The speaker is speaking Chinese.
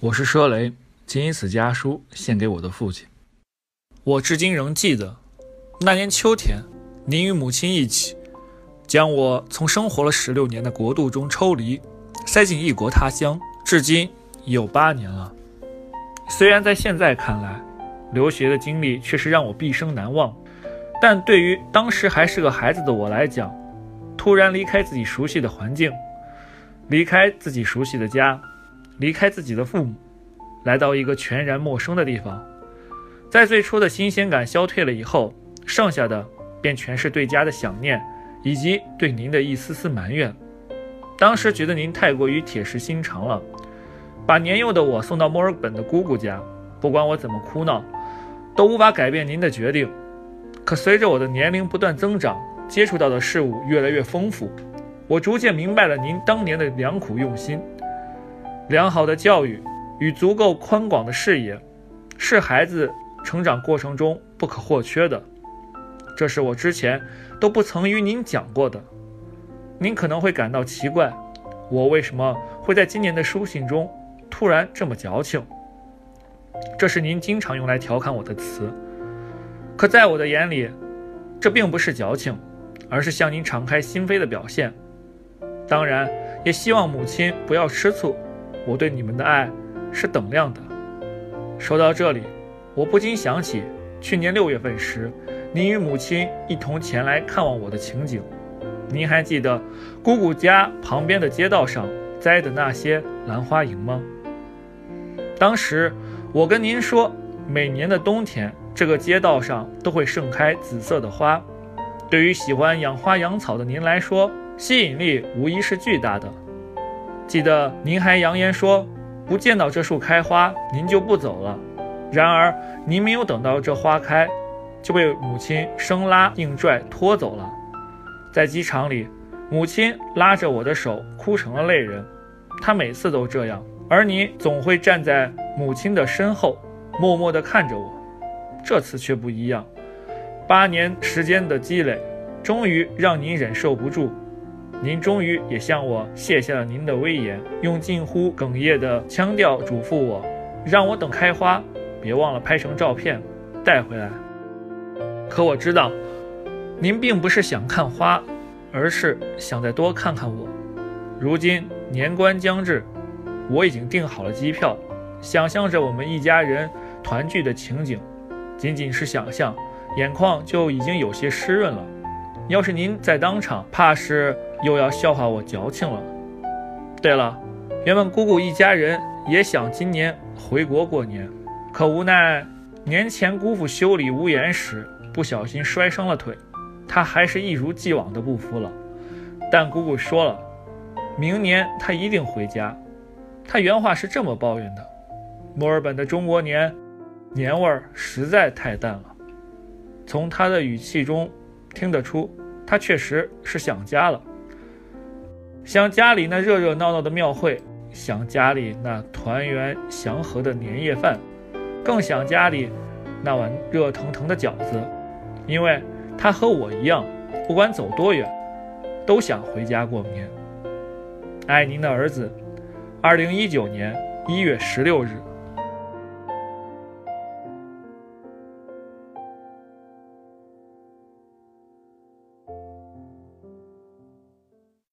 我是佘雷，谨以此家书献给我的父亲。我至今仍记得，那年秋天，您与母亲一起，将我从生活了十六年的国度中抽离，塞进异国他乡，至今已有八年了。虽然在现在看来，留学的经历却是让我毕生难忘，但对于当时还是个孩子的我来讲，突然离开自己熟悉的环境，离开自己熟悉的家。离开自己的父母，来到一个全然陌生的地方，在最初的新鲜感消退了以后，剩下的便全是对家的想念，以及对您的一丝丝埋怨。当时觉得您太过于铁石心肠了，把年幼的我送到墨尔本的姑姑家，不管我怎么哭闹，都无法改变您的决定。可随着我的年龄不断增长，接触到的事物越来越丰富，我逐渐明白了您当年的良苦用心。良好的教育与足够宽广的视野，是孩子成长过程中不可或缺的。这是我之前都不曾与您讲过的。您可能会感到奇怪，我为什么会在今年的书信中突然这么矫情？这是您经常用来调侃我的词。可在我的眼里，这并不是矫情，而是向您敞开心扉的表现。当然，也希望母亲不要吃醋。我对你们的爱是等量的。说到这里，我不禁想起去年六月份时，您与母亲一同前来看望我的情景。您还记得姑姑家旁边的街道上栽的那些兰花楹吗？当时我跟您说，每年的冬天，这个街道上都会盛开紫色的花。对于喜欢养花养草的您来说，吸引力无疑是巨大的。记得您还扬言说，不见到这树开花，您就不走了。然而，您没有等到这花开，就被母亲生拉硬拽拖走了。在机场里，母亲拉着我的手，哭成了泪人。她每次都这样，而你总会站在母亲的身后，默默地看着我。这次却不一样，八年时间的积累，终于让您忍受不住。您终于也向我卸下了您的威严，用近乎哽咽的腔调嘱咐我，让我等开花，别忘了拍成照片带回来。可我知道，您并不是想看花，而是想再多看看我。如今年关将至，我已经订好了机票，想象着我们一家人团聚的情景，仅仅是想象，眼眶就已经有些湿润了。要是您在当场，怕是又要笑话我矫情了。对了，原本姑姑一家人也想今年回国过年，可无奈年前姑父修理屋檐时不小心摔伤了腿，他还是一如既往的不服了。但姑姑说了，明年他一定回家。他原话是这么抱怨的：墨尔本的中国年，年味儿实在太淡了。从他的语气中。听得出，他确实是想家了，想家里那热热闹闹的庙会，想家里那团圆祥和的年夜饭，更想家里那碗热腾腾的饺子。因为他和我一样，不管走多远，都想回家过年。爱您的儿子，二零一九年一月十六日。